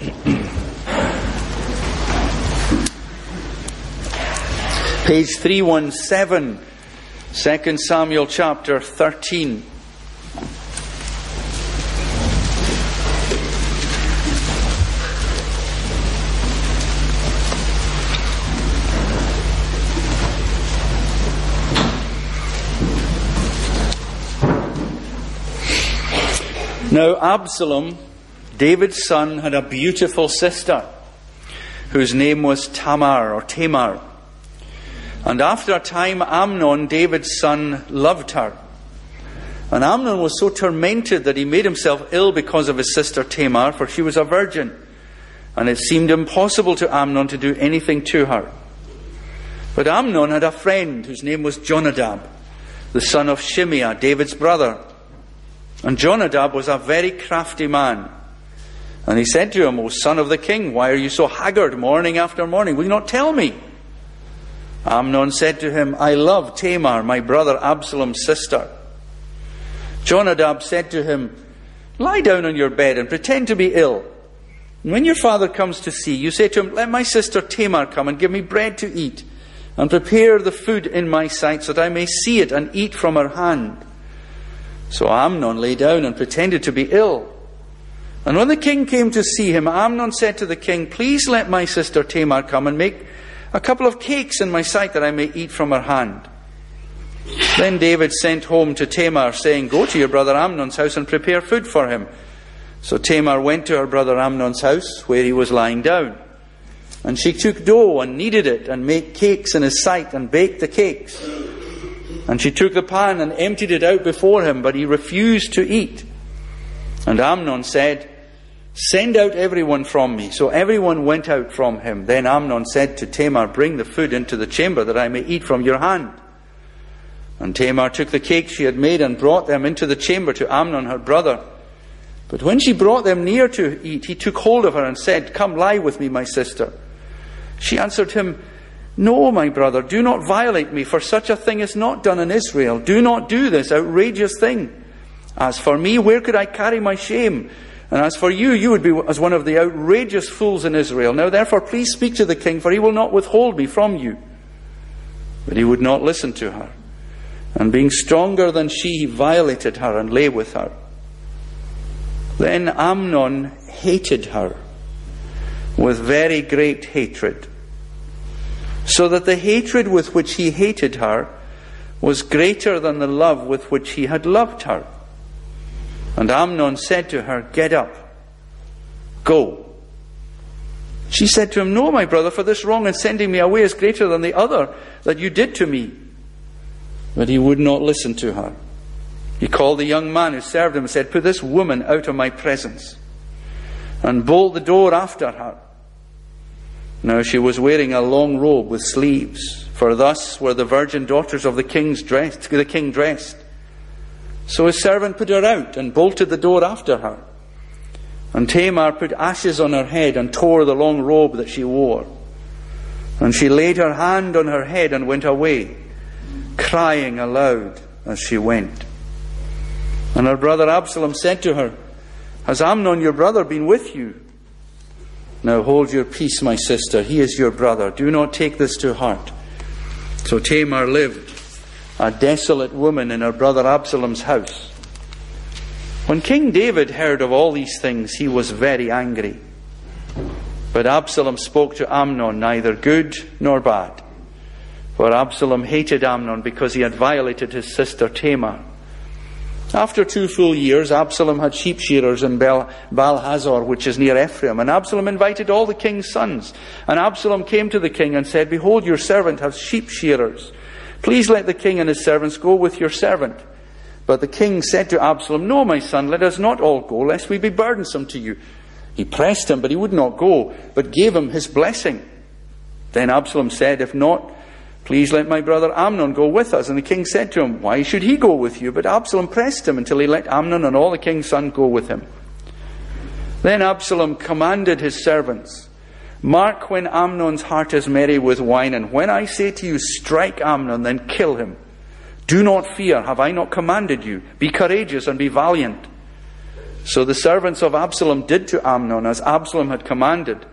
Page 317, 2 Samuel chapter 13. Now, Absalom, David's son, had a beautiful sister whose name was Tamar or Tamar. And after a time, Amnon, David's son, loved her. And Amnon was so tormented that he made himself ill because of his sister Tamar, for she was a virgin. And it seemed impossible to Amnon to do anything to her. But Amnon had a friend whose name was Jonadab, the son of Shimeah, David's brother. And Jonadab was a very crafty man. And he said to him, O son of the king, why are you so haggard morning after morning? Will you not tell me? Amnon said to him, I love Tamar, my brother Absalom's sister. Jonadab said to him, Lie down on your bed and pretend to be ill. And when your father comes to see, you say to him, Let my sister Tamar come and give me bread to eat, and prepare the food in my sight, so that I may see it and eat from her hand. So Amnon lay down and pretended to be ill. And when the king came to see him, Amnon said to the king, Please let my sister Tamar come and make a couple of cakes in my sight that I may eat from her hand. Then David sent home to Tamar, saying, Go to your brother Amnon's house and prepare food for him. So Tamar went to her brother Amnon's house, where he was lying down. And she took dough and kneaded it, and made cakes in his sight, and baked the cakes. And she took the pan and emptied it out before him, but he refused to eat. And Amnon said, Send out everyone from me. So everyone went out from him. Then Amnon said to Tamar, Bring the food into the chamber that I may eat from your hand. And Tamar took the cakes she had made and brought them into the chamber to Amnon her brother. But when she brought them near to eat, he took hold of her and said, Come lie with me, my sister. She answered him, no, my brother, do not violate me, for such a thing is not done in Israel. Do not do this outrageous thing. As for me, where could I carry my shame? And as for you, you would be as one of the outrageous fools in Israel. Now therefore, please speak to the king, for he will not withhold me from you. But he would not listen to her. And being stronger than she, he violated her and lay with her. Then Amnon hated her with very great hatred so that the hatred with which he hated her was greater than the love with which he had loved her. And Amnon said to her, Get up, go. She said to him, No, my brother, for this wrong in sending me away is greater than the other that you did to me. But he would not listen to her. He called the young man who served him and said, Put this woman out of my presence, and bolt the door after her. Now she was wearing a long robe with sleeves, for thus were the virgin daughters of the king's dressed, the king dressed. So his servant put her out and bolted the door after her. And Tamar put ashes on her head and tore the long robe that she wore. And she laid her hand on her head and went away, crying aloud as she went. And her brother Absalom said to her, Has Amnon your brother been with you? Now hold your peace, my sister. He is your brother. Do not take this to heart. So Tamar lived, a desolate woman, in her brother Absalom's house. When King David heard of all these things, he was very angry. But Absalom spoke to Amnon neither good nor bad. For Absalom hated Amnon because he had violated his sister Tamar. After two full years, Absalom had sheep shearers in Baal Hazor, which is near Ephraim. And Absalom invited all the king's sons. And Absalom came to the king and said, Behold, your servant has sheep shearers. Please let the king and his servants go with your servant. But the king said to Absalom, No, my son, let us not all go, lest we be burdensome to you. He pressed him, but he would not go, but gave him his blessing. Then Absalom said, If not, Please let my brother Amnon go with us. And the king said to him, Why should he go with you? But Absalom pressed him until he let Amnon and all the king's sons go with him. Then Absalom commanded his servants, Mark when Amnon's heart is merry with wine, and when I say to you, Strike Amnon, then kill him. Do not fear, have I not commanded you? Be courageous and be valiant. So the servants of Absalom did to Amnon as Absalom had commanded.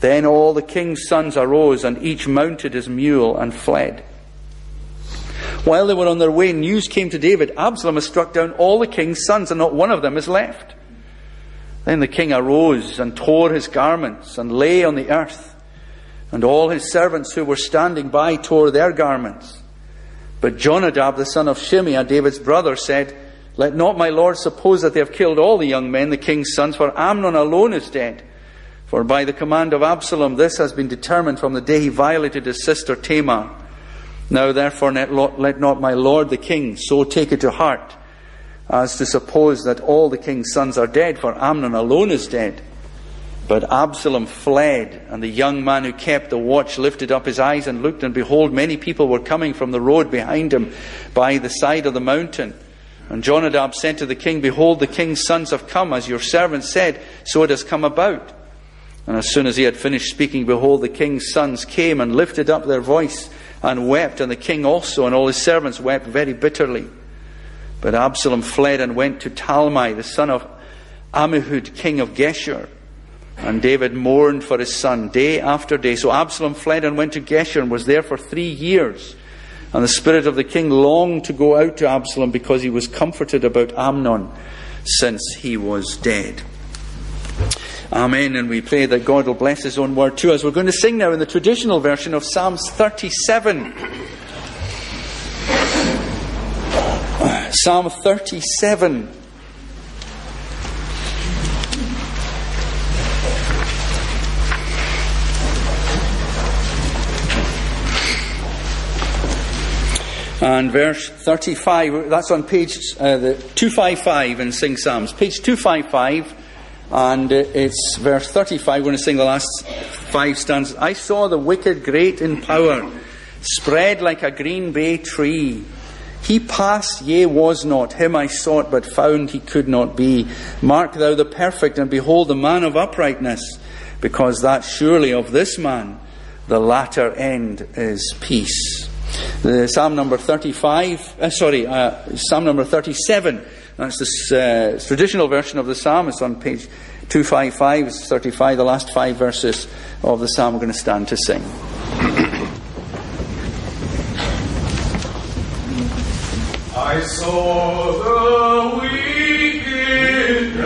Then all the king's sons arose, and each mounted his mule and fled. While they were on their way, news came to David Absalom has struck down all the king's sons, and not one of them is left. Then the king arose and tore his garments and lay on the earth, and all his servants who were standing by tore their garments. But Jonadab, the son of Shimeah, David's brother, said, Let not my lord suppose that they have killed all the young men, the king's sons, for Amnon alone is dead. For by the command of Absalom, this has been determined from the day he violated his sister Tamar. Now therefore let not my lord the king so take it to heart as to suppose that all the king's sons are dead, for Amnon alone is dead. But Absalom fled, and the young man who kept the watch lifted up his eyes and looked, and behold, many people were coming from the road behind him by the side of the mountain. And Jonadab said to the king, Behold, the king's sons have come, as your servant said, so it has come about. And as soon as he had finished speaking, behold, the king's sons came and lifted up their voice and wept, and the king also and all his servants wept very bitterly. But Absalom fled and went to Talmai, the son of Ammihud, king of Geshur. And David mourned for his son day after day. So Absalom fled and went to Geshur and was there for three years. And the spirit of the king longed to go out to Absalom because he was comforted about Amnon since he was dead. Amen. And we pray that God will bless His own word to us. We're going to sing now in the traditional version of Psalms 37. Psalm 37. And verse 35, that's on page uh, 255 in Sing Psalms. Page 255 and it's verse 35. We're going to sing the last five stanzas. I saw the wicked great in power, spread like a green bay tree. He passed, yea, was not. Him I sought, but found he could not be. Mark thou the perfect, and behold the man of uprightness, because that surely of this man the latter end is peace. The Psalm number 35, uh, sorry, uh, Psalm number 37 that's the uh, traditional version of the psalm. It's on page 255, it's 35, the last five verses of the psalm we're going to stand to sing. I saw the wicked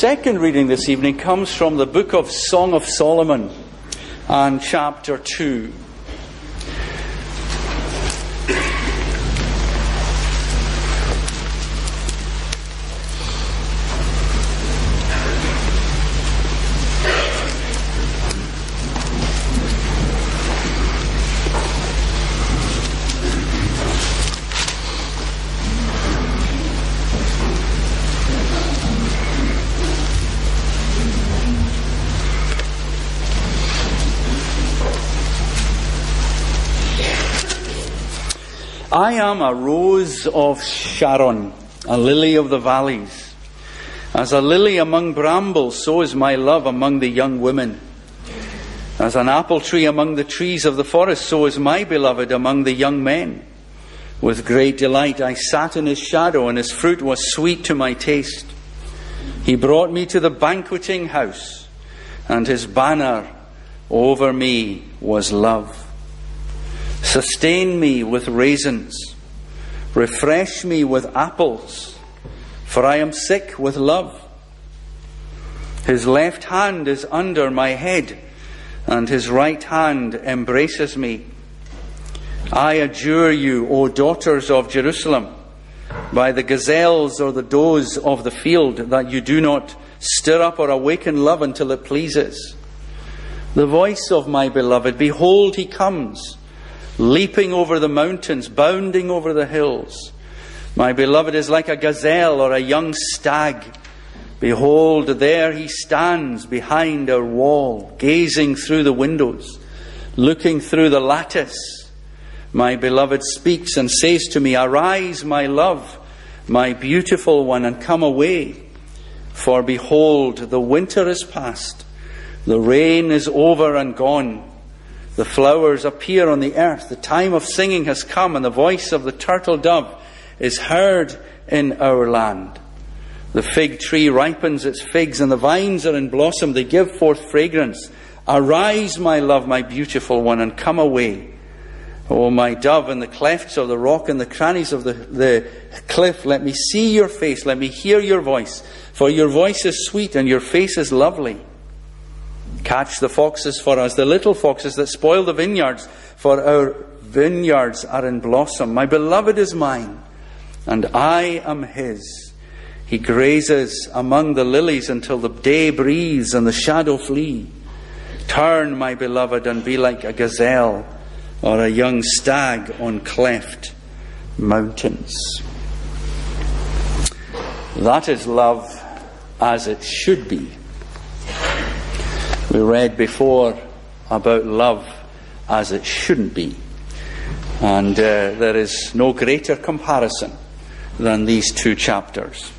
second reading this evening comes from the book of Song of Solomon and chapter 2. Am a rose of Sharon, a lily of the valleys. As a lily among brambles, so is my love among the young women. As an apple tree among the trees of the forest, so is my beloved among the young men. With great delight I sat in his shadow, and his fruit was sweet to my taste. He brought me to the banqueting house, and his banner over me was love. Sustain me with raisins. Refresh me with apples, for I am sick with love. His left hand is under my head, and his right hand embraces me. I adjure you, O daughters of Jerusalem, by the gazelles or the does of the field, that you do not stir up or awaken love until it pleases. The voice of my beloved, behold, he comes leaping over the mountains, bounding over the hills. My beloved is like a gazelle or a young stag. Behold, there he stands behind our wall, gazing through the windows, looking through the lattice. My beloved speaks and says to me, Arise, my love, my beautiful one, and come away. For behold, the winter is past, the rain is over and gone the flowers appear on the earth. The time of singing has come, and the voice of the turtle dove is heard in our land. The fig tree ripens its figs, and the vines are in blossom. They give forth fragrance. Arise, my love, my beautiful one, and come away. O my dove, in the clefts of the rock and the crannies of the, the cliff, let me see your face, let me hear your voice. For your voice is sweet, and your face is lovely. Catch the foxes for us, the little foxes that spoil the vineyards, for our vineyards are in blossom. My beloved is mine, and I am his. He grazes among the lilies until the day breathes and the shadow flee. Turn, my beloved, and be like a gazelle or a young stag on cleft mountains. That is love as it should be. We read before about love as it shouldn't be. And uh, there is no greater comparison than these two chapters.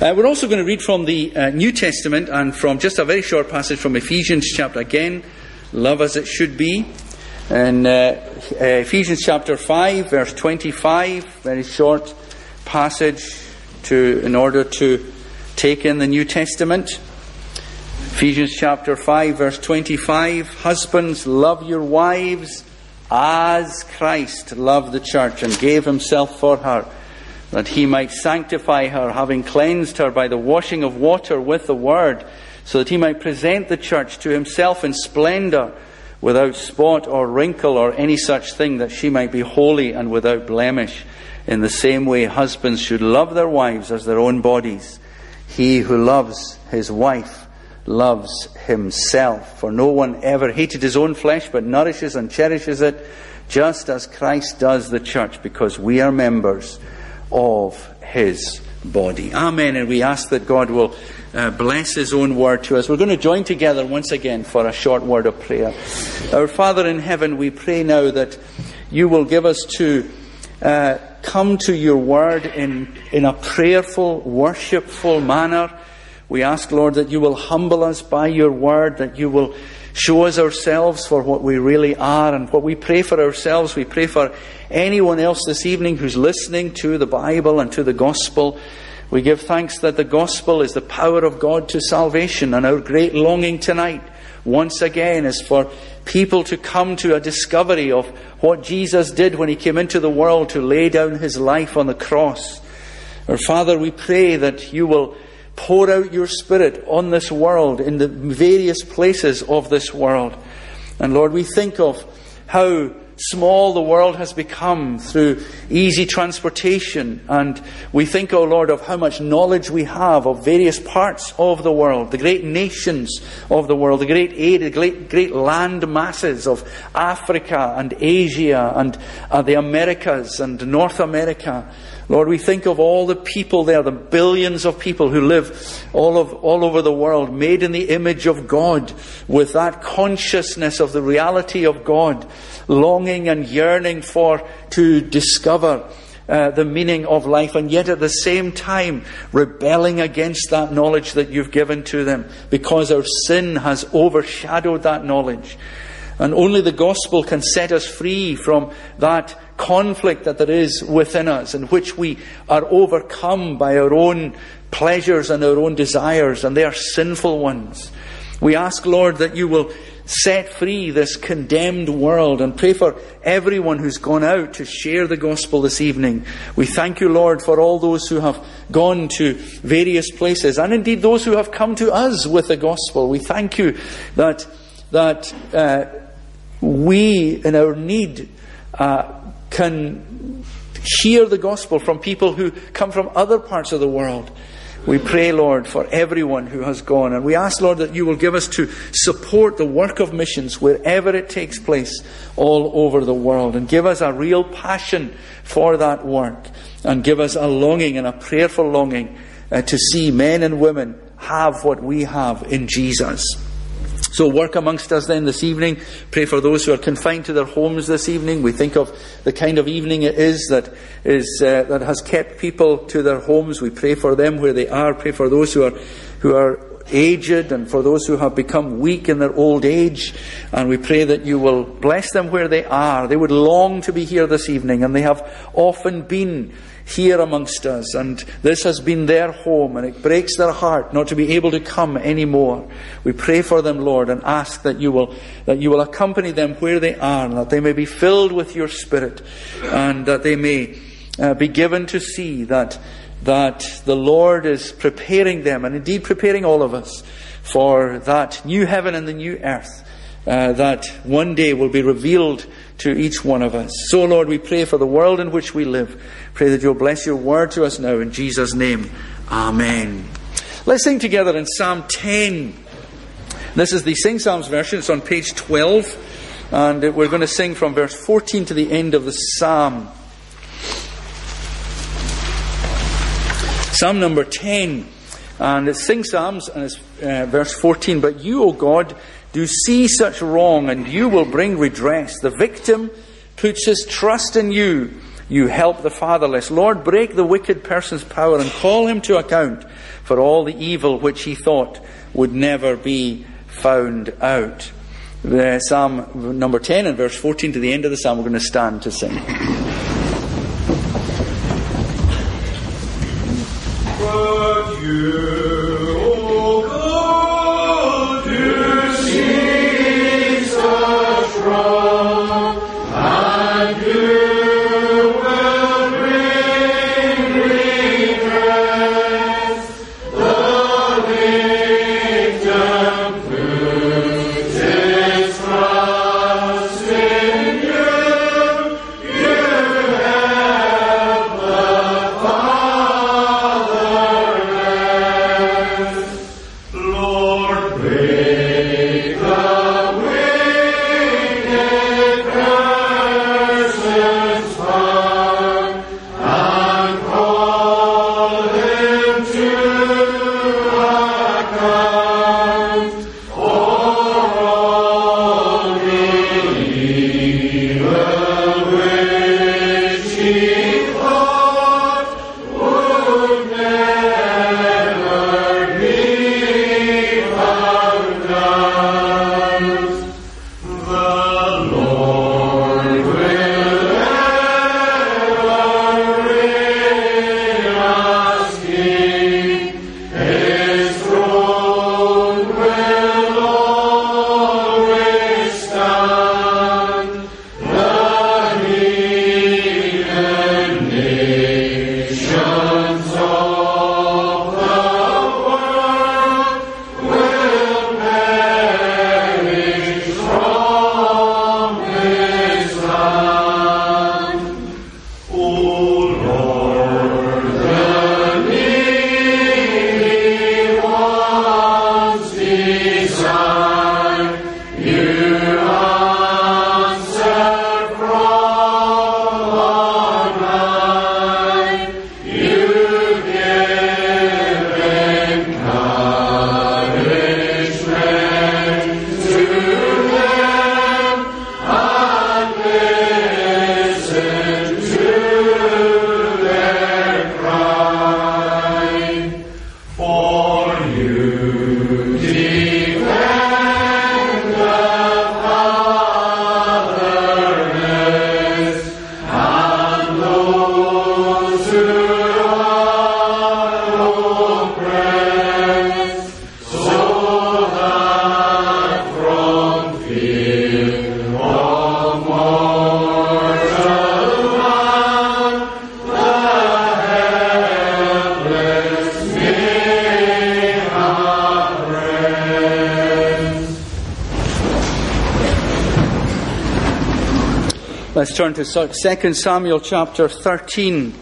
Uh, we're also going to read from the uh, New Testament and from just a very short passage from Ephesians chapter again, love as it should be. In uh, uh, Ephesians chapter 5, verse 25, very short passage to, in order to take in the New Testament. Ephesians chapter 5, verse 25 Husbands, love your wives as Christ loved the church and gave himself for her, that he might sanctify her, having cleansed her by the washing of water with the word, so that he might present the church to himself in splendour, without spot or wrinkle or any such thing, that she might be holy and without blemish. In the same way, husbands should love their wives as their own bodies. He who loves his wife loves himself. For no one ever hated his own flesh, but nourishes and cherishes it, just as Christ does the church, because we are members of his body. Amen. And we ask that God will uh, bless his own word to us. We're going to join together once again for a short word of prayer. Our Father in heaven, we pray now that you will give us to uh, come to your word in, in a prayerful, worshipful manner we ask, Lord, that you will humble us by your word, that you will show us ourselves for what we really are. And what we pray for ourselves, we pray for anyone else this evening who's listening to the Bible and to the gospel. We give thanks that the gospel is the power of God to salvation. And our great longing tonight, once again, is for people to come to a discovery of what Jesus did when he came into the world to lay down his life on the cross. Our Father, we pray that you will pour out your Spirit on this world, in the various places of this world. And Lord, we think of how small the world has become through easy transportation. And we think, O oh Lord, of how much knowledge we have of various parts of the world, the great nations of the world, the great aid, the great, great land masses of Africa and Asia and uh, the Americas and North America. Lord, we think of all the people there, the billions of people who live all, of, all over the world, made in the image of God, with that consciousness of the reality of God, longing and yearning for to discover uh, the meaning of life, and yet at the same time rebelling against that knowledge that you've given to them because our sin has overshadowed that knowledge. And only the gospel can set us free from that conflict that there is within us, in which we are overcome by our own pleasures and our own desires, and they are sinful ones. We ask, Lord, that you will set free this condemned world and pray for everyone who's gone out to share the gospel this evening. We thank you, Lord, for all those who have gone to various places and indeed those who have come to us with the gospel. We thank you that, that uh, we, in our need, uh, can hear the gospel from people who come from other parts of the world. We pray, Lord, for everyone who has gone. And we ask, Lord, that you will give us to support the work of missions wherever it takes place all over the world. And give us a real passion for that work. And give us a longing and a prayerful longing uh, to see men and women have what we have in Jesus. So work amongst us then this evening. Pray for those who are confined to their homes this evening. We think of the kind of evening it is that is uh, that has kept people to their homes. We pray for them where they are. Pray for those who are who are aged and for those who have become weak in their old age. And we pray that you will bless them where they are. They would long to be here this evening, and they have often been here amongst us, and this has been their home, and it breaks their heart not to be able to come anymore. We pray for them, Lord, and ask that you will, that you will accompany them where they are, and that they may be filled with your Spirit, and that they may uh, be given to see that, that the Lord is preparing them, and indeed preparing all of us, for that new heaven and the new earth. Uh, that one day will be revealed to each one of us. So, Lord, we pray for the world in which we live. Pray that you'll bless your word to us now in Jesus' name. Amen. Let's sing together in Psalm 10. This is the Sing Psalms version. It's on page 12. And we're going to sing from verse 14 to the end of the psalm. Psalm number 10. And it's Sing Psalms, and it's uh, verse 14. But you, O God, do see such wrong, and you will bring redress. The victim puts his trust in you. You help the fatherless. Lord, break the wicked person's power and call him to account for all the evil which he thought would never be found out. The psalm number 10 and verse 14 to the end of the psalm, we're going to stand to sing. You turn to 2 Samuel chapter 13.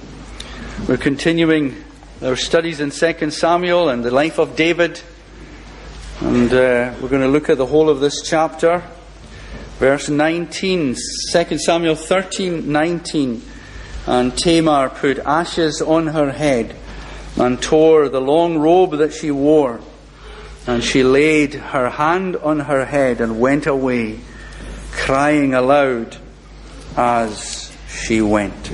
We're continuing our studies in 2 Samuel and the life of David. And uh, we're going to look at the whole of this chapter. Verse 19, 2 Samuel 13 19. And Tamar put ashes on her head and tore the long robe that she wore. And she laid her hand on her head and went away, crying aloud as she went.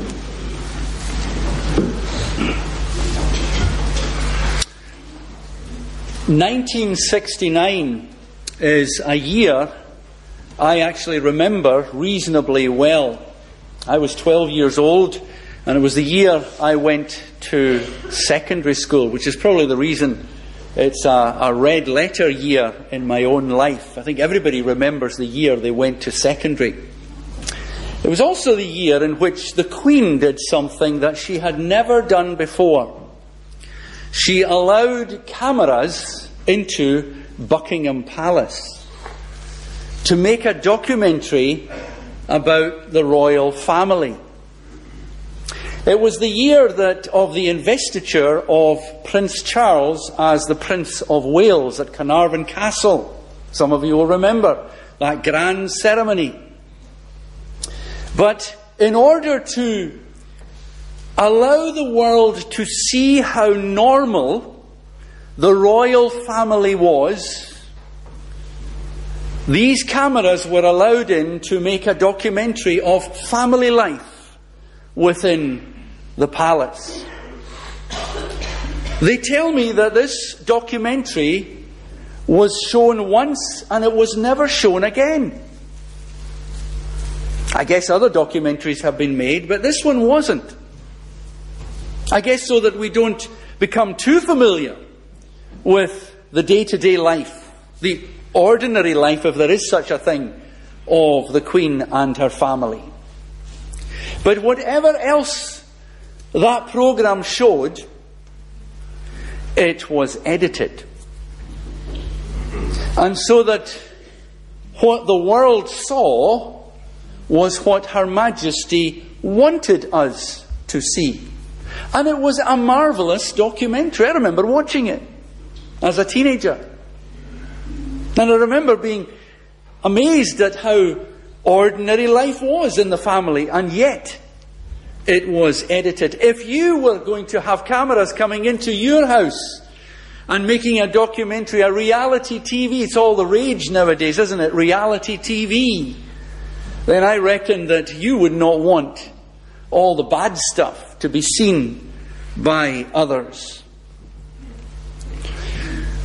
Nineteen sixty nine is a year I actually remember reasonably well. I was twelve years old, and it was the year I went to secondary school, which is probably the reason it's a, a, red letter year in my own life. I think everybody remembers the year they went to secondary. It was also the year in which the Queen did something that she had never done before. She allowed cameras into Buckingham Palace to make a documentary about the royal family. It was the year that of the investiture of Prince Charles as the Prince of Wales at Carnarvon Castle. Some of you will remember that grand ceremony. But in order to allow the world to see how normal the royal family was, these cameras were allowed in to make a documentary of family life within the palace. They tell me that this documentary was shown once and it was never shown again. I guess other documentaries have been made, but this one wasn't. I guess so that we don't become too familiar with the day to day life, the ordinary life, if there is such a thing, of the Queen and her family. But whatever else that program showed, it was edited. And so that what the world saw was what Her Majesty wanted us to see. And it was a marvellous documentary. I remember watching it as a teenager. And I remember being amazed at how ordinary life was in the family, and yet it was edited. If you were going to have cameras coming into your house and making a documentary, a reality TV, it's all the rage nowadays, isn't it? Reality TV then I reckon that you would not want all the bad stuff to be seen by others.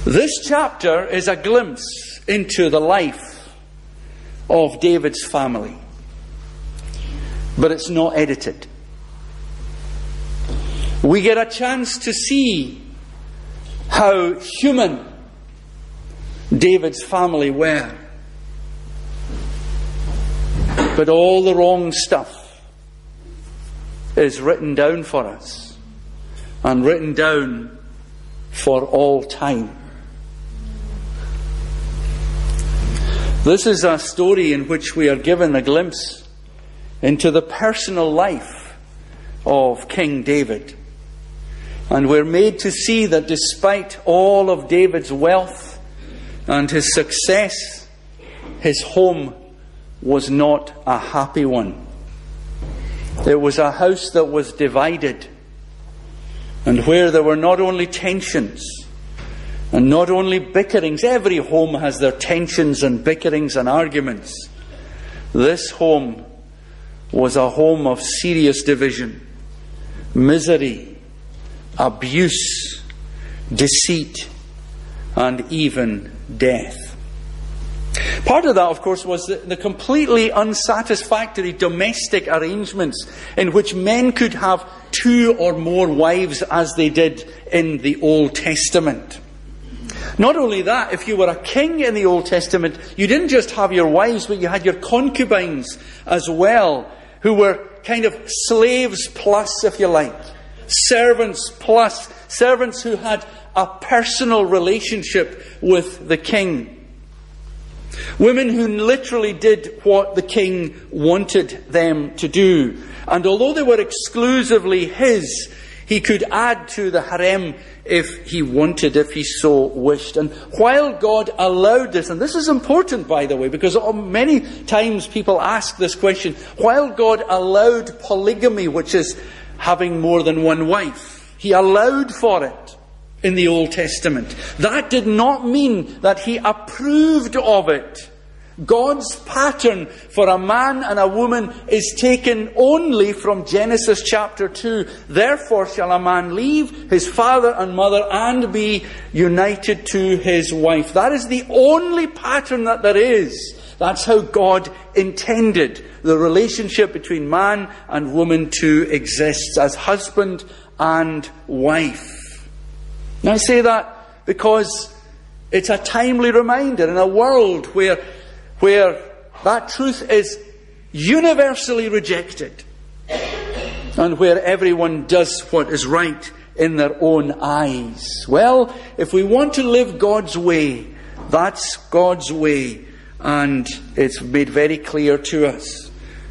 This chapter is a glimpse into the life of David's family, but it's not edited. We get a chance to see how human David's family were. But all the wrong stuff is written down for us and written down for all time. This is a story in which we are given a glimpse into the personal life of King David. And we're made to see that despite all of David's wealth and his success, his home was not a happy one. It was a house that was divided, and where there were not only tensions and not only bickerings. Every home has their tensions and bickerings and arguments. This home was a home of serious division, misery, abuse, deceit, and even death. Part of that, of course, was the, the, completely unsatisfactory domestic arrangements in which men could have two or more wives as they did in the Old Testament. Not only that, if you were a king in the Old Testament, you didn't just have your wives, but you had your concubines as well, who were kind of slaves plus, if you like. Servants plus. Servants who had a personal relationship with the king. Women who literally did what the king wanted them to do. And although they were exclusively his, he could add to the harem if he wanted, if he so wished. And while God allowed this, and this is important by the way, because many times people ask this question, while God allowed polygamy, which is having more than one wife, he allowed for it in the Old Testament. That did not mean that he approved of it. God's pattern for a man and a woman is taken only from Genesis chapter 2. Therefore shall a man leave his father and mother and be united to his wife. That is the only pattern that there is. That's how God intended the relationship between man and woman to exist as husband and wife. Now I say that because it's a timely reminder in a world where where that truth is universally rejected and where everyone does what is right in their own eyes. Well, if we want to live God's way, that's God's way, and it's made very clear to us.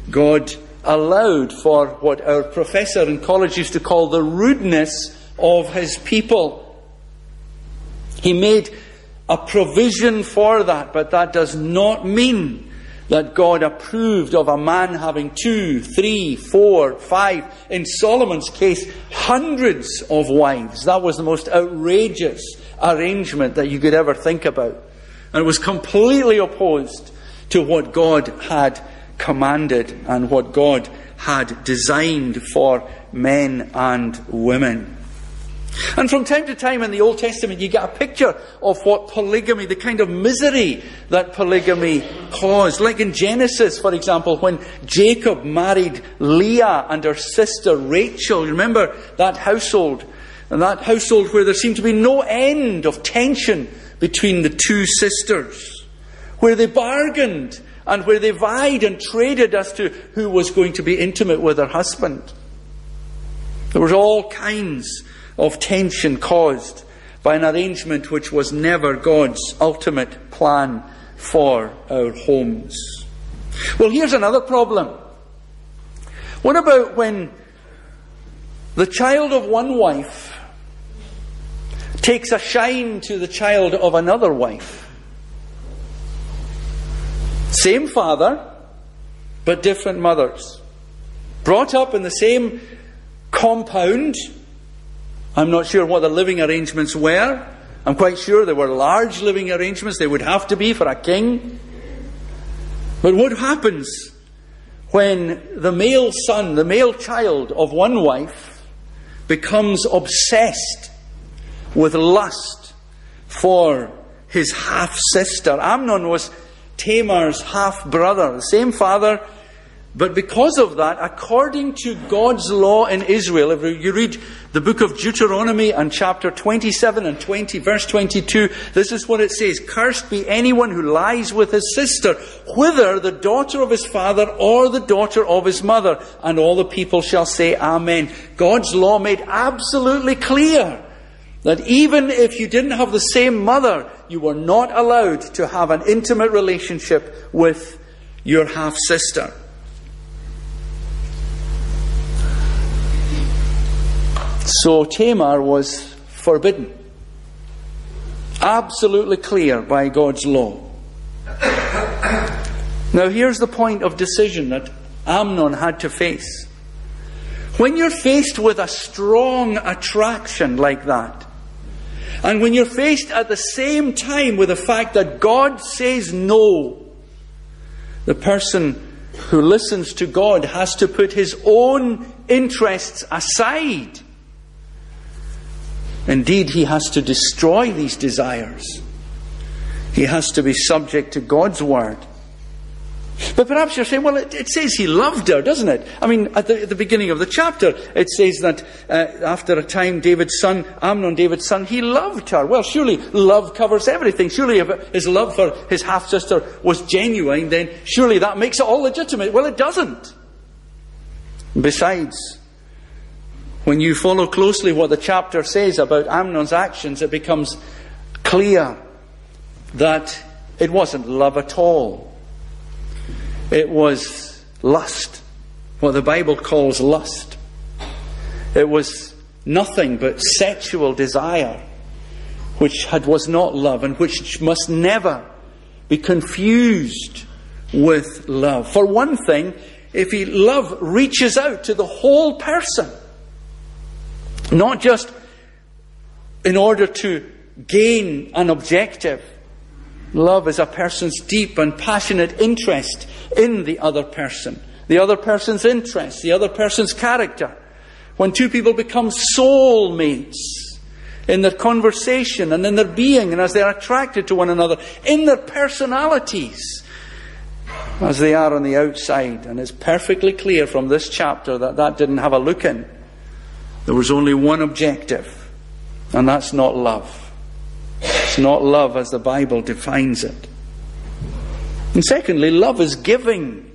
God allowed for what our professor in college used to call the rudeness of his people. He made a provision for that, but that does not mean that God approved of a man having two, three, four, five, in Solomon's case, hundreds of wives. That was the most outrageous arrangement that you could ever think about. And it was completely opposed to what God had commanded and what God had designed for men and women. And from time to time in the Old Testament, you get a picture of what polygamy, the kind of misery that polygamy caused. Like in Genesis, for example, when Jacob married Leah and her sister Rachel. Remember that household? And that household where there seemed to be no end of tension between the two sisters. Where they bargained and where they vied and traded as to who was going to be intimate with her husband. There was all kinds of tension caused by an arrangement which was never God's ultimate plan for our homes. Well, here's another problem. What about when the child of one wife takes a shine to the child of another wife? Same father, but different mothers. Brought up in the same compound, I'm not sure what the living arrangements were. I'm quite sure there were large living arrangements. They would have to be for a king. But what happens when the male son, the male child of one wife, becomes obsessed with lust for his half sister? Amnon was Tamar's half brother, the same father, but because of that, according to God's law in Israel, if you read the book of Deuteronomy and chapter 27 and 20, verse 22, this is what it says. Cursed be anyone who lies with his sister, whether the daughter of his father or the daughter of his mother. And all the people shall say, Amen. God's law made absolutely clear that even if you didn't have the same mother, you were not allowed to have an intimate relationship with your half sister. So Tamar was forbidden. Absolutely clear by God's law. Now, here's the point of decision that Amnon had to face. When you're faced with a strong attraction like that, and when you're faced at the same time with the fact that God says no, the person who listens to God has to put his own interests aside Indeed, he has to destroy these desires. He has to be subject to God's word. But perhaps you're saying, well, it, it says he loved her, doesn't it? I mean, at the, at the beginning of the chapter, it says that uh, after a time, David's son, Amnon, David's son, he loved her. Well, surely love covers everything. Surely if his love for his half sister was genuine, then surely that makes it all legitimate. Well, it doesn't. Besides, when you follow closely what the chapter says about Amnon's actions, it becomes clear that it wasn't love at all. It was lust, what the Bible calls lust. It was nothing but sexual desire, which had, was not love and which must never be confused with love. For one thing, if he, love reaches out to the whole person, not just in order to gain an objective. Love is a person's deep and passionate interest in the other person, the other person's interest, the other person's character. When two people become soulmates in their conversation and in their being, and as they are attracted to one another, in their personalities, as they are on the outside. And it's perfectly clear from this chapter that that didn't have a look in. There was only one objective, and that's not love. It's not love as the Bible defines it. And secondly, love is giving.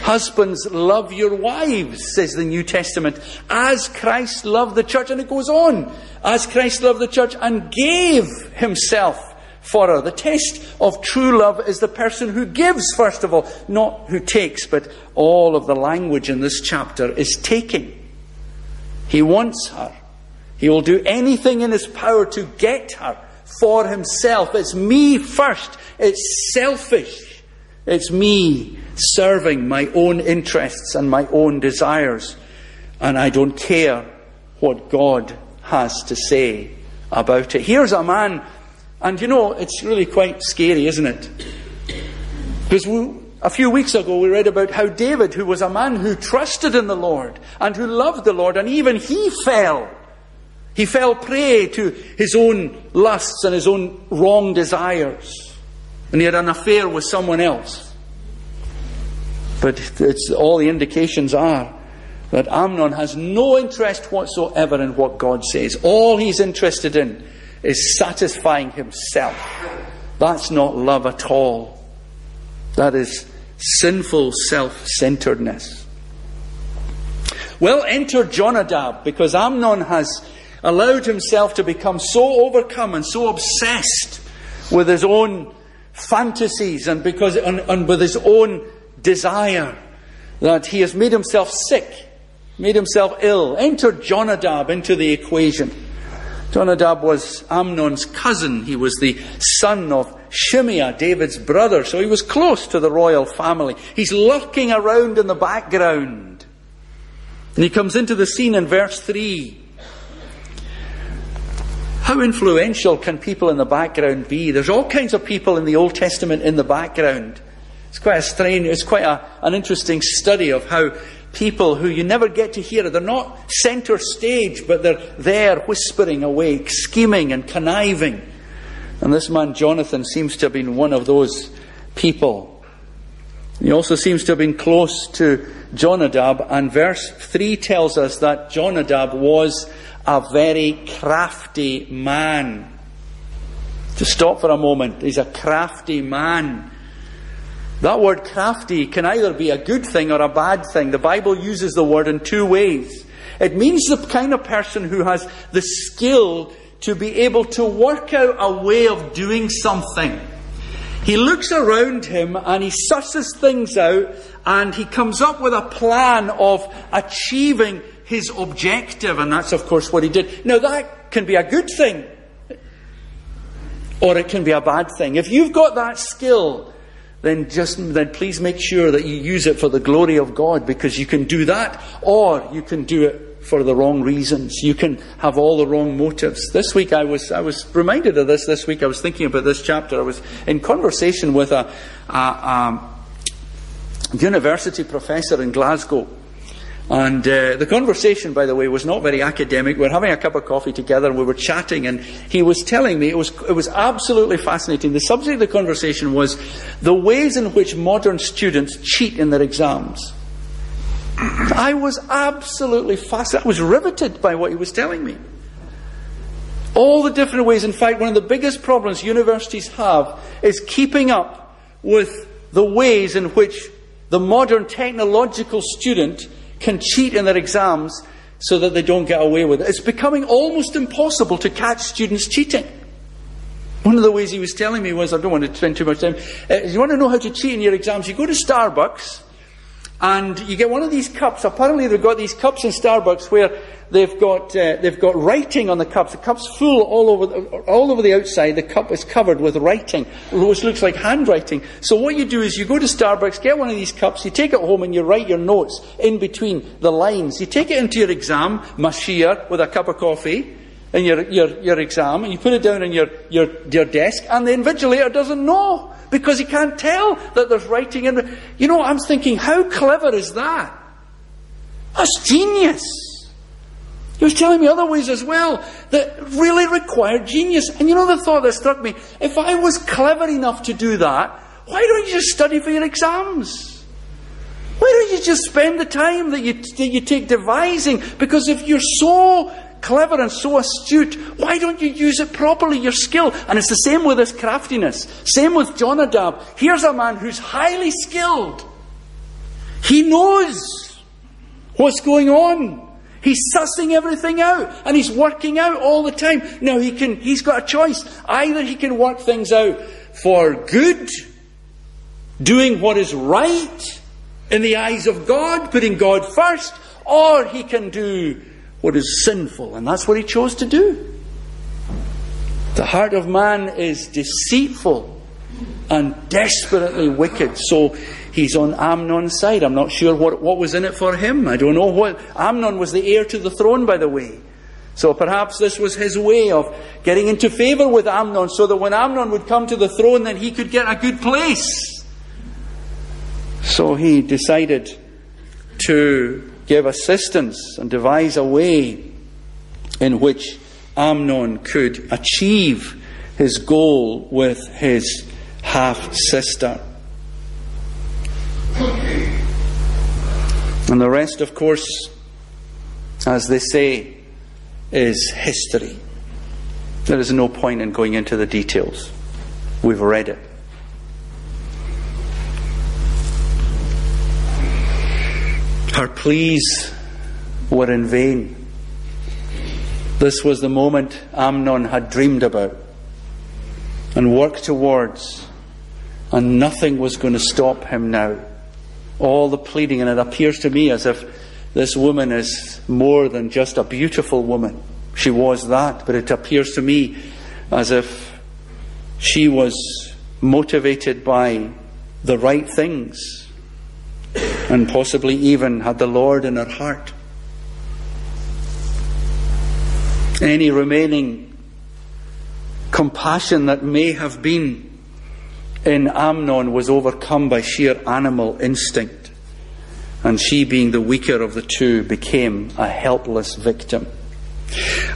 Husbands, love your wives, says the New Testament, as Christ loved the church. And it goes on, as Christ loved the church and gave himself for her. The test of true love is the person who gives, first of all, not who takes, but all of the language in this chapter is taking. He wants her. He will do anything in his power to get her for himself. It's me first. It's selfish. It's me serving my own interests and my own desires. And I don't care what God has to say about it. Here's a man, and you know, it's really quite scary, isn't it? Because we, a few weeks ago we read about how David, who was a man who trusted in the Lord and who loved the Lord, and even he fell he fell prey to his own lusts and his own wrong desires. And he had an affair with someone else. But all the indications are that Amnon has no interest whatsoever in what God says. All he's interested in is satisfying himself. That's not love at all. That is sinful self centeredness. Well, enter Jonadab because Amnon has allowed himself to become so overcome and so obsessed with his own fantasies and because and, and with his own desire that he has made himself sick, made himself ill. Enter Jonadab into the equation. Jonadab was Amnon's cousin. He was the son of Shimeah, David's brother, so he was close to the royal family. He's lurking around in the background. And he comes into the scene in verse 3. How influential can people in the background be? There's all kinds of people in the Old Testament in the background. It's quite a strange, it's quite a, an interesting study of how people who you never get to hear, they're not center stage, but they're there whispering awake, scheming and conniving. And this man Jonathan seems to have been one of those people. He also seems to have been close to Jonadab, and verse 3 tells us that Jonadab was a very crafty man. To stop for a moment, he's a crafty man. That word crafty can either be a good thing or a bad thing. The Bible uses the word in two ways. It means the kind of person who has the skill to be able to work out a way of doing something. He looks around him and he susses things out and he comes up with a plan of achieving his objective, and that's, of course, what he did. Now, that can be a good thing, or it can be a bad thing. If you've got that skill, then just then please make sure that you use it for the glory of God, because you can do that, or you can do it for the wrong reasons. You can have all the wrong motives. This week I was I was reminded of this. This week I was thinking about this chapter. I was in conversation with a, a, a university professor in Glasgow and uh, the conversation, by the way, was not very academic. We were having a cup of coffee together and we were chatting, and he was telling me it was, it was absolutely fascinating. The subject of the conversation was the ways in which modern students cheat in their exams. I was absolutely fascinated. I was riveted by what he was telling me. All the different ways. In fact, one of the biggest problems universities have is keeping up with the ways in which the modern technological student can cheat in their exams so that they don't get away with it. It's becoming almost impossible to catch students cheating. One of the ways he was telling me was, I don't want to spend too much time, uh, you want to know how to cheat in your exams, you go to Starbucks and you get one of these cups. Apparently they've got these cups in Starbucks where they've got, uh, they've got writing on the cups. The cup's full all over, the, all over the outside. The cup is covered with writing, which looks like handwriting. So what you do is you go to Starbucks, get one of these cups, you take it home and you write your notes in between the lines. You take it into your exam, mashir, with a cup of coffee, in your, your, your exam you put it down on your, your, your desk and the invigilator doesn't know because he can't tell that there's writing in You know, I'm thinking, how clever is that? That's genius. He was telling me other ways as well that really required genius. And you know the thought that struck me? If I was clever enough to do that, why don't you just study for your exams? Why don't you just spend the time that you, that you take devising? Because if you're so clever and so astute. Why don't you use it properly, your skill? And it's the same with this craftiness. Same with Jonadab. Here's a man who's highly skilled. He knows what's going on. He's sussing everything out and he's working out all the time. Now he can, he's got a choice. Either he can work things out for good, doing what is right in the eyes of God, putting God first, or he can do what is sinful. And that's what he chose to do. The heart of man is deceitful and desperately wicked. So he's on Amnon's side. I'm not sure what, what was in it for him. I don't know what. Amnon was the heir to the throne, by the way. So perhaps this was his way of getting into favor with Amnon so that when Amnon would come to the throne, then he could get a good place. So he decided to give assistance and devise a way in which Amnon could achieve his goal with his half sister. And the rest, of course, as they say, is history. There is no point in going into the details. We've read it. Her pleas were in vain. This was the moment Amnon had dreamed about and worked towards, and nothing was going to stop him now. All the pleading, and it appears to me as if this woman is more than just a beautiful woman. She was that, but it appears to me as if she was motivated by the right things and possibly even had the Lord in her heart. Any remaining compassion that may have been in Amnon was overcome by sheer animal instinct, and she, being the weaker of the two, became a helpless victim.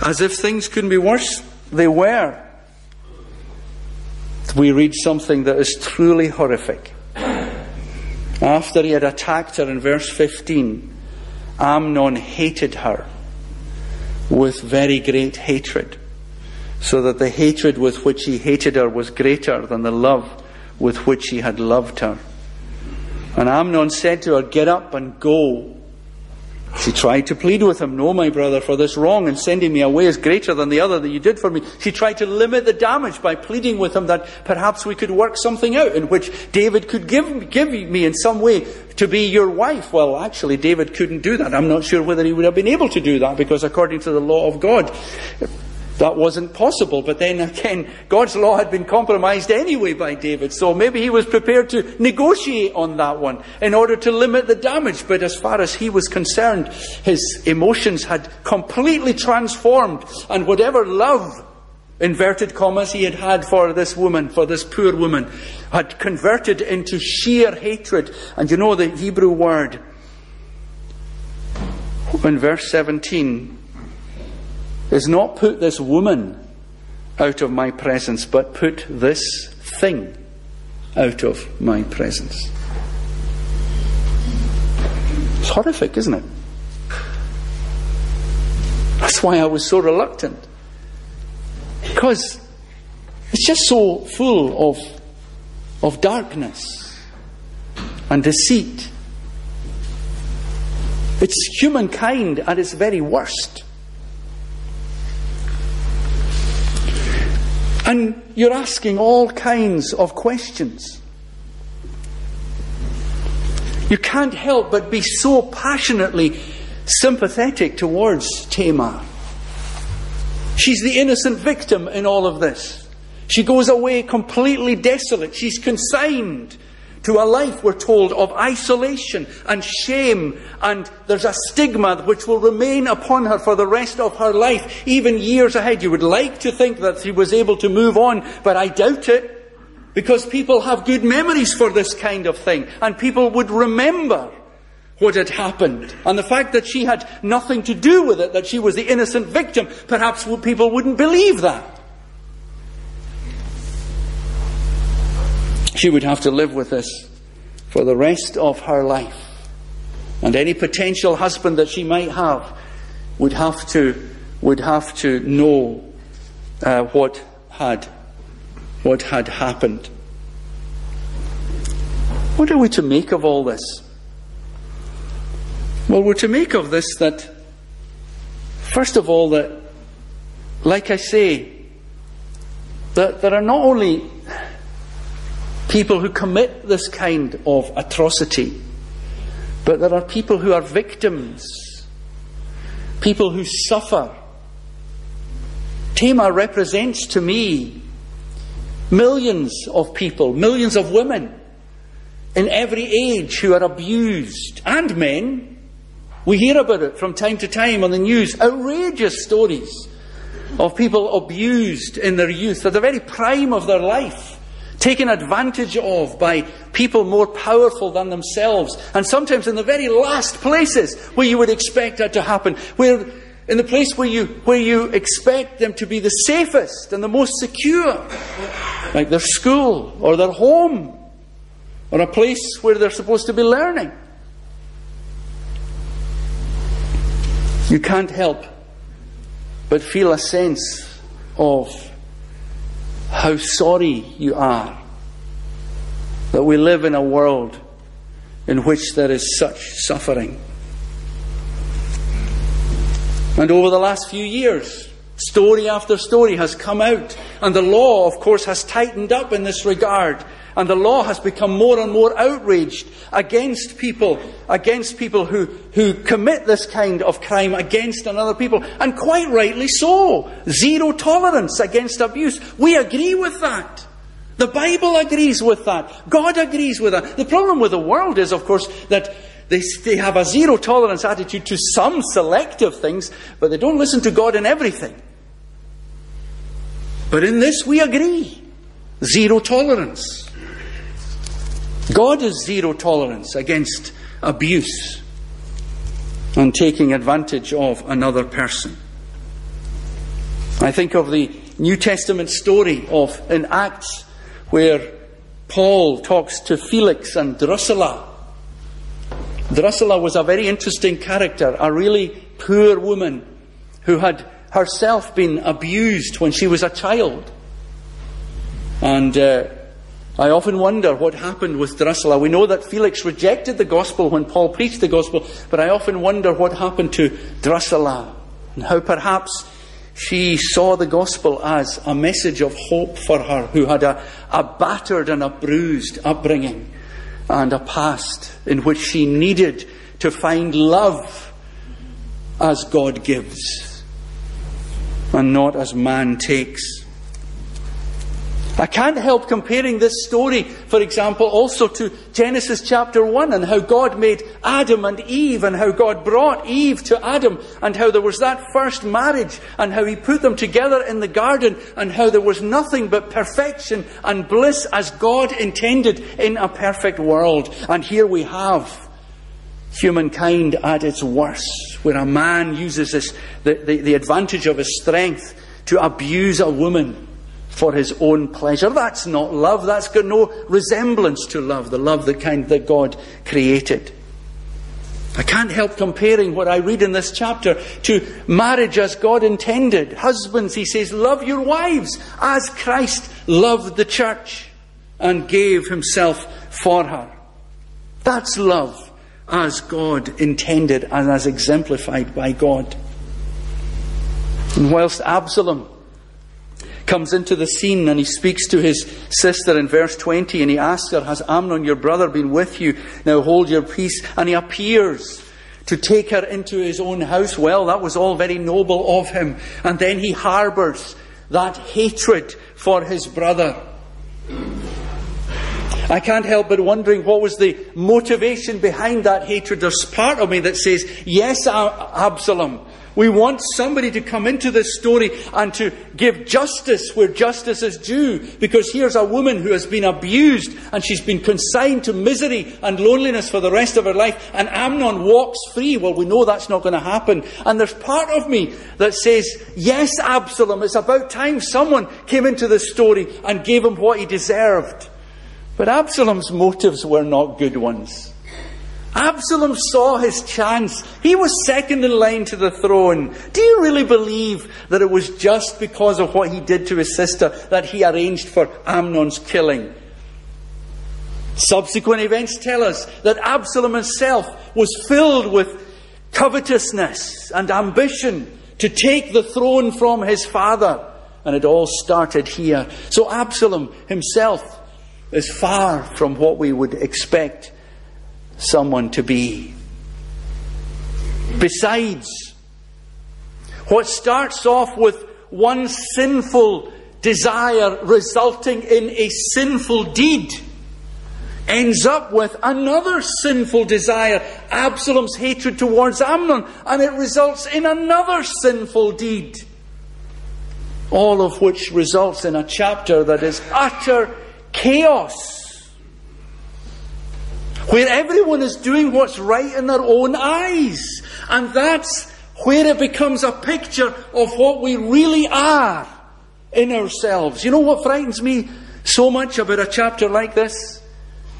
As if things couldn't be worse, they were. We read something that is truly horrific. After he had attacked her in verse 15, Amnon hated her with very great hatred, so that the hatred with which he hated her was greater than the love with which he had loved her. And Amnon said to her, Get up and go. She tried to plead with him, No, my brother, for this wrong and sending me away is greater than the other that you did for me. She tried to limit the damage by pleading with him that perhaps we could work something out in which David could give, give me in some way to be your wife. Well, actually, David couldn't do that. I'm not sure whether he would have been able to do that because according to the law of God, that wasn't possible. But then again, God's law had been compromised anyway by David, so maybe he was prepared to negotiate on that one in order to limit the damage. But as far as he was concerned, his emotions had completely transformed, and whatever love, inverted commas, he had had for this woman, for this poor woman, had converted into sheer hatred. And you know the Hebrew word in verse 17 is not put this woman out of my presence, but put this thing out of my presence. It's horrific, isn't it? That's why I was so reluctant. Because it's just so full of, of darkness and deceit. It's humankind at its very worst. And you're asking all kinds of questions. You can't help but be so passionately sympathetic towards Tamar. She's the innocent victim in all of this. She goes away completely desolate. She's consigned to a life, we're told, of isolation and shame, and there's a stigma which will remain upon her for the rest of her life, even years ahead. You would like to think that she was able to move on, but I doubt it. Because people have good memories for this kind of thing, and people would remember what had happened. And the fact that she had nothing to do with it, that she was the innocent victim, perhaps people wouldn't believe that. She would have to live with this for the rest of her life. And any potential husband that she might have would have to, would have to know uh, what had what had happened. What are we to make of all this? Well, we're to make of this that, first of all, that, like I say, that there are not only people who commit this kind of atrocity, but there are people who are victims, people who suffer. Tamar represents to me Millions of people, millions of women in every age who are abused, and men. We hear about it from time to time on the news. Outrageous stories of people abused in their youth, at the very prime of their life, taken advantage of by people more powerful than themselves, and sometimes in the very last places where you would expect that to happen, where in the place where you, where you expect them to be the safest and the most secure, like their school or their home. Or a place where they're supposed to be learning. You can't help but feel a sense of how sorry you are that we live in a world in which there is such suffering. And over the last few years, story after story has come out. And the law, of course, has tightened up in this regard. And the law has become more and more outraged against people, against people who, who commit this kind of crime against another people. And quite rightly so. Zero tolerance against abuse. We agree with that. The Bible agrees with that. God agrees with that. The problem with the world is, of course, that they, they have a zero tolerance attitude to some selective things, but they don't listen to God in everything. But in this we agree zero tolerance. God is zero tolerance against abuse and taking advantage of another person. I think of the New Testament story of in Acts where Paul talks to Felix and Drusilla Drusilla was a very interesting character, a really poor woman who had herself been abused when she was a child. And uh, I often wonder what happened with Drusilla. We know that Felix rejected the gospel when Paul preached the gospel, but I often wonder what happened to Drusilla and how perhaps she saw the gospel as a message of hope for her who had a, a battered and a bruised upbringing and a past in which she needed to find love as God gives and not as man takes. I can't help comparing this story, for example, also to Genesis chapter 1 and how God made Adam and Eve and how God brought Eve to Adam and how there was that first marriage and how he put them together in the garden and how there was nothing but perfection and bliss as God intended in a perfect world. And here we have humankind at its worst, where a man uses this, the, the, the advantage of his strength to abuse a woman for his own pleasure. That's not love. That's got no resemblance to love, the love, the kind that God created. I can't help comparing what I read in this chapter to marriage as God intended. Husbands, he says, love your wives as Christ loved the church and gave himself for her. That's love as God intended and as exemplified by God. And whilst Absalom comes into the scene and he speaks to his sister in verse 20 and he asks her, Has Amnon, your brother, been with you? Now hold your peace. And he appears to take her into his own house. Well, that was all very noble of him. And then he harbours that hatred for his brother. I can't help but wondering what was the motivation behind that hatred. There's part of me that says, yes, Absalom, we want somebody to come into this story and to give justice where justice is due. Because here's a woman who has been abused and she's been consigned to misery and loneliness for the rest of her life. And Amnon walks free. Well, we know that's not going to happen. And there's part of me that says, yes, Absalom, it's about time someone came into this story and gave him what he deserved. But Absalom's motives were not good ones. Absalom saw his chance. He was second in line to the throne. Do you really believe that it was just because of what he did to his sister that he arranged for Amnon's killing? Subsequent events tell us that Absalom himself was filled with covetousness and ambition to take the throne from his father. And it all started here. So Absalom himself is far from what we would expect someone to be. Besides, what starts off with one sinful desire resulting in a sinful deed ends up with another sinful desire, Absalom's hatred towards Amnon, and it results in another sinful deed. All of which results in a chapter that is utter chaos where everyone is doing what's right in their own eyes. And that's where it becomes a picture of what we really are in ourselves. You know what frightens me so much about a chapter like this?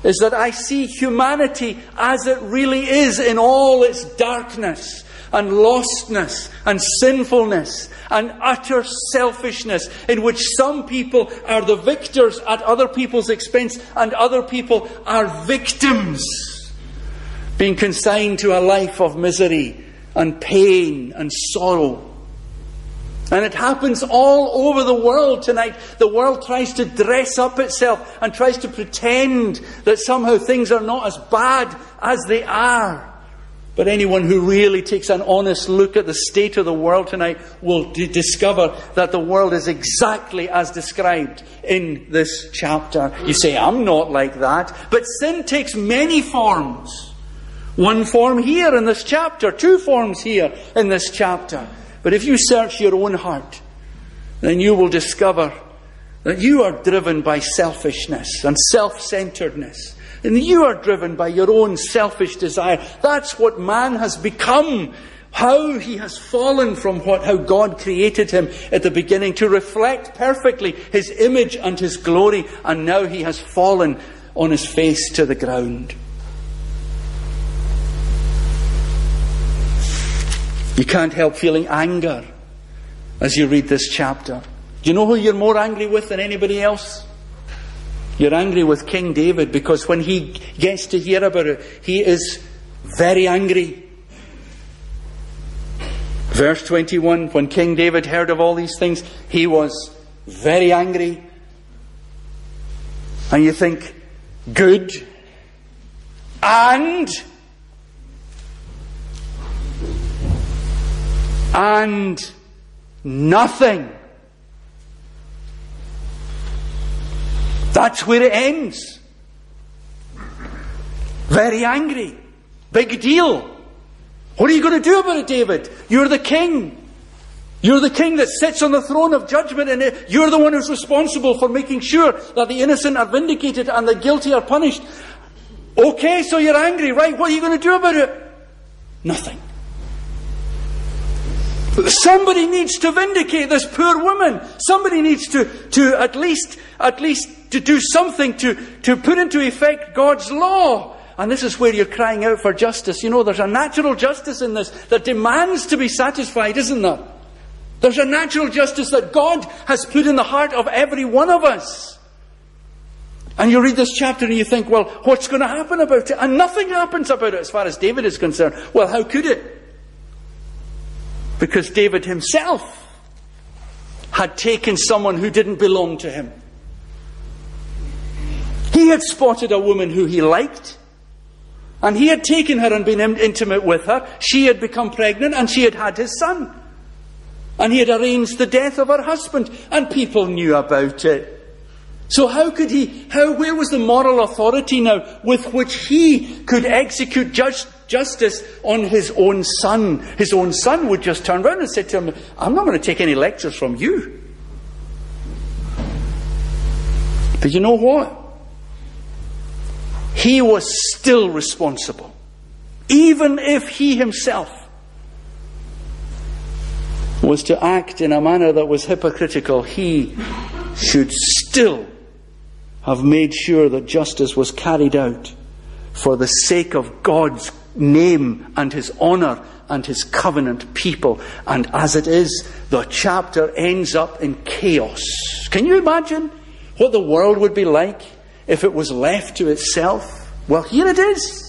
Is that I see humanity as it really is in all its darkness and lostness and sinfulness and utter selfishness in which some people are the victors at other people's expense and other people are victims, being consigned to a life of misery and pain and sorrow. And it happens all over the world tonight. The world tries to dress up itself and tries to pretend that somehow things are not as bad as they are. But anyone who really takes an honest look at the state of the world tonight will d- discover that the world is exactly as described in this chapter. You say, I'm not like that. But sin takes many forms. One form here in this chapter, two forms here in this chapter. But if you search your own heart, then you will discover that you are driven by selfishness and self centeredness and you are driven by your own selfish desire. That's what man has become. How he has fallen from what, how God created him at the beginning to reflect perfectly his image and his glory. And now he has fallen on his face to the ground. You can't help feeling anger as you read this chapter. Do you know who you're more angry with than anybody else? You're angry with King David because when he gets to hear about it, he is very angry. Verse 21 When King David heard of all these things, he was very angry. And you think, good. And. And nothing. That's where it ends. Very angry. Big deal. What are you going to do about it, David? You're the king. You're the king that sits on the throne of judgment, and you're the one who's responsible for making sure that the innocent are vindicated and the guilty are punished. Okay, so you're angry, right? What are you going to do about it? Nothing. Somebody needs to vindicate this poor woman. Somebody needs to, to at least, at least to do something to, to put into effect God's law. And this is where you're crying out for justice. You know, there's a natural justice in this that demands to be satisfied, isn't there? There's a natural justice that God has put in the heart of every one of us. And you read this chapter and you think, well, what's going to happen about it? And nothing happens about it as far as David is concerned. Well, how could it? Because David himself had taken someone who didn't belong to him. He had spotted a woman who he liked, and he had taken her and been intimate with her. She had become pregnant, and she had had his son. And he had arranged the death of her husband, and people knew about it. So how could he, how, where was the moral authority now with which he could execute just, justice on his own son? His own son would just turn around and say to him, I'm not going to take any lectures from you. But you know what? He was still responsible. Even if he himself was to act in a manner that was hypocritical, he should still have made sure that justice was carried out for the sake of God's name and his honour and his covenant people. And as it is, the chapter ends up in chaos. Can you imagine what the world would be like if it was left to itself? Well, here it is.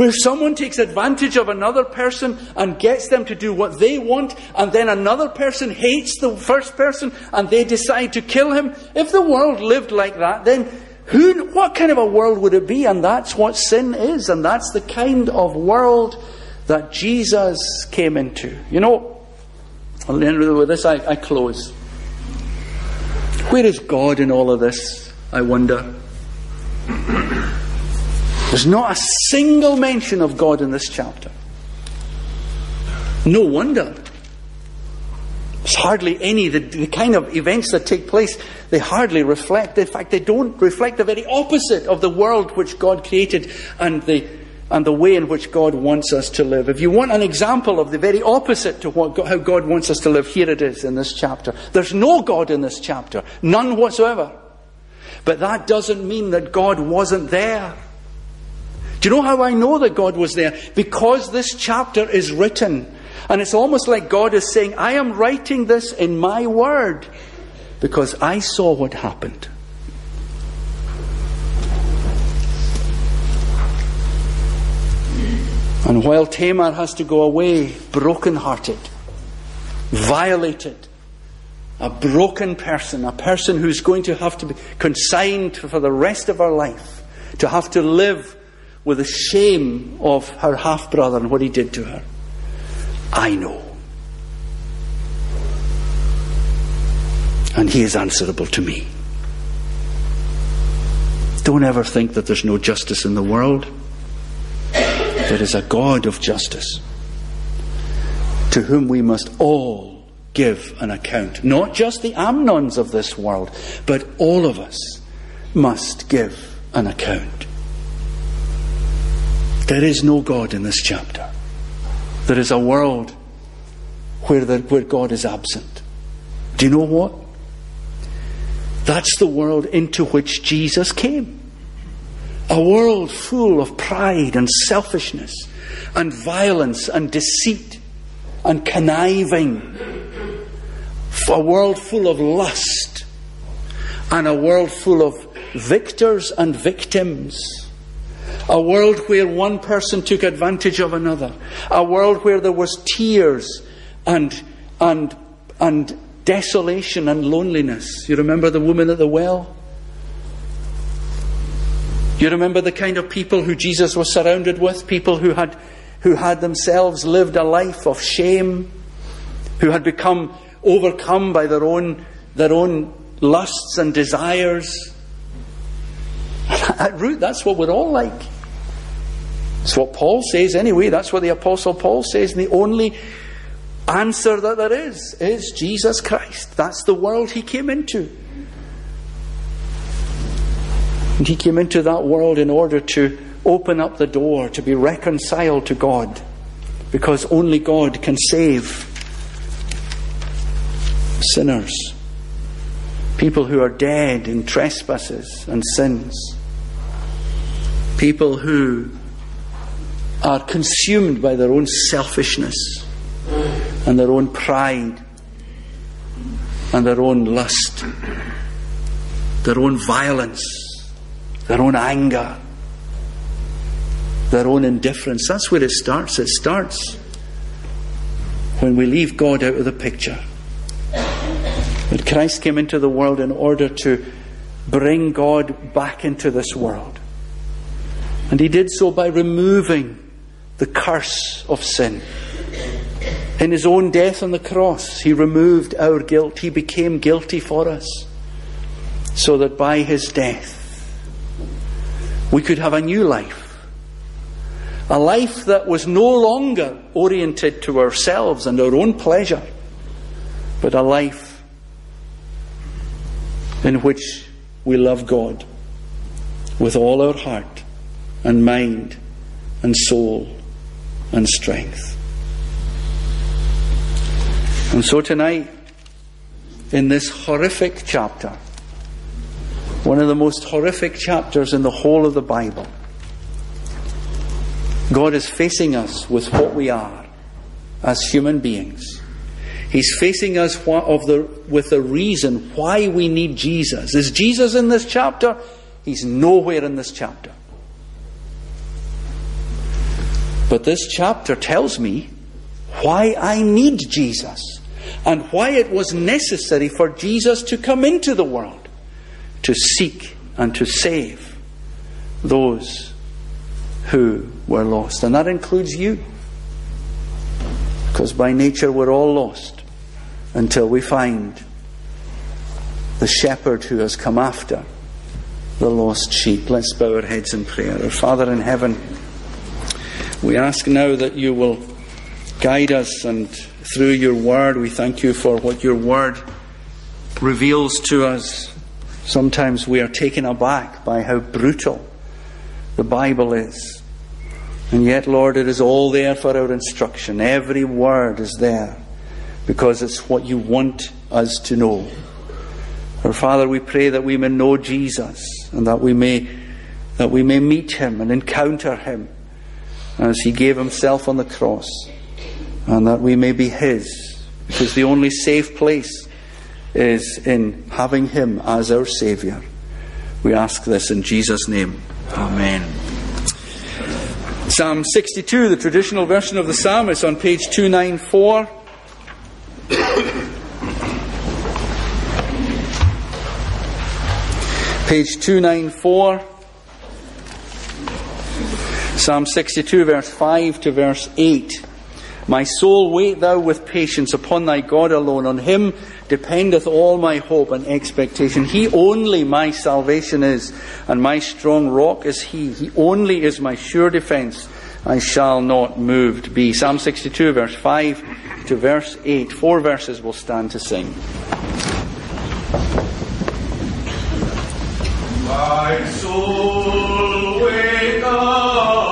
where someone takes advantage of another person and gets them to do what they want, and then another person hates the first person and they decide to kill him. If the world lived like that, then who, what kind of a world would it be? And that's what sin is, and that's the kind of world that Jesus came into. You know, with this I, I close. Where is God in all of this? I wonder. There's not a single mention of God in this chapter. No wonder. There's hardly any, the, the, kind of events that take place, they hardly reflect, in fact, they don't reflect the very opposite of the world which God created and the, and the way in which God wants us to live. If you want an example of the very opposite to what, how God wants us to live, here it is in this chapter. There's no God in this chapter, none whatsoever. But that doesn't mean that God wasn't there. Do you know how I know that God was there? Because this chapter is written. And it's almost like God is saying, I am writing this in my word because I saw what happened. And while Tamar has to go away broken-hearted, violated, a broken person, a person who's going to have to be consigned for the rest of her life, to have to live with the shame of her half brother and what he did to her. I know. And he is answerable to me. Don't ever think that there's no justice in the world. There is a God of justice to whom we must all give an account. Not just the Amnons of this world, but all of us must give an account. There is no God in this chapter. There is a world where, the, where God is absent. Do you know what? That's the world into which Jesus came. A world full of pride and selfishness and violence and deceit and conniving. A world full of lust and a world full of victors and victims a world where one person took advantage of another. A world where there was tears and, and, and desolation and loneliness. You remember the woman at the well? You remember the kind of people who Jesus was surrounded with? People who had, who had themselves lived a life of shame, who had become overcome by their own, their own lusts and desires. At root, that's what we're all like. That's what Paul says anyway. That's what the Apostle Paul says. And the only answer that there is is Jesus Christ. That's the world he came into. And he came into that world in order to open up the door, to be reconciled to God. Because only God can save sinners, people who are dead in trespasses and sins, people who are consumed by their own selfishness and their own pride and their own lust, their own violence, their own anger, their own indifference. That's where it starts. It starts when we leave God out of the picture. But Christ came into the world in order to bring God back into this world. And he did so by removing the curse of sin. In his own death on the cross, he removed our guilt. He became guilty for us. So that by his death, we could have a new life. A life that was no longer oriented to ourselves and our own pleasure, but a life in which we love God with all our heart and mind and soul and strength. And so tonight, in this horrific chapter, one of the most horrific chapters in the whole of the Bible, God is facing us with what we are as human beings. He's facing us the, with the reason why we need Jesus. Is Jesus in this chapter? He's nowhere in this chapter. But this chapter tells me why I need Jesus and why it was necessary for Jesus to come into the world to seek and to save those who were lost. And that includes you. Because by nature we're all lost until we find the shepherd who has come after the lost sheep. Let's bow our heads in prayer. Our Father in heaven, we ask now that you will guide us and through your word, we thank you for what your word reveals to us. Sometimes we are taken aback by how brutal the Bible is. And yet, Lord, it is all there for our instruction. Every word is there because it's what you want us to know. Our Father, we pray that we may know Jesus and that we may, that we may meet him and encounter him as he gave himself on the cross and that we may be his because the only safe place is in having him as our Saviour. We ask this in Jesus' name. Amen. Psalm 62, the traditional version of the psalm, is on page 294. page 294. Psalm 62, verse 5 to verse 8. My soul, wait thou with patience upon thy God alone. On him dependeth all my hope and expectation. He only my salvation is, and my strong rock is he. He only is my sure defence. I shall not moved be. Psalm 62, verse 5 to verse 8. Four verses will stand to sing. My soul, wait thou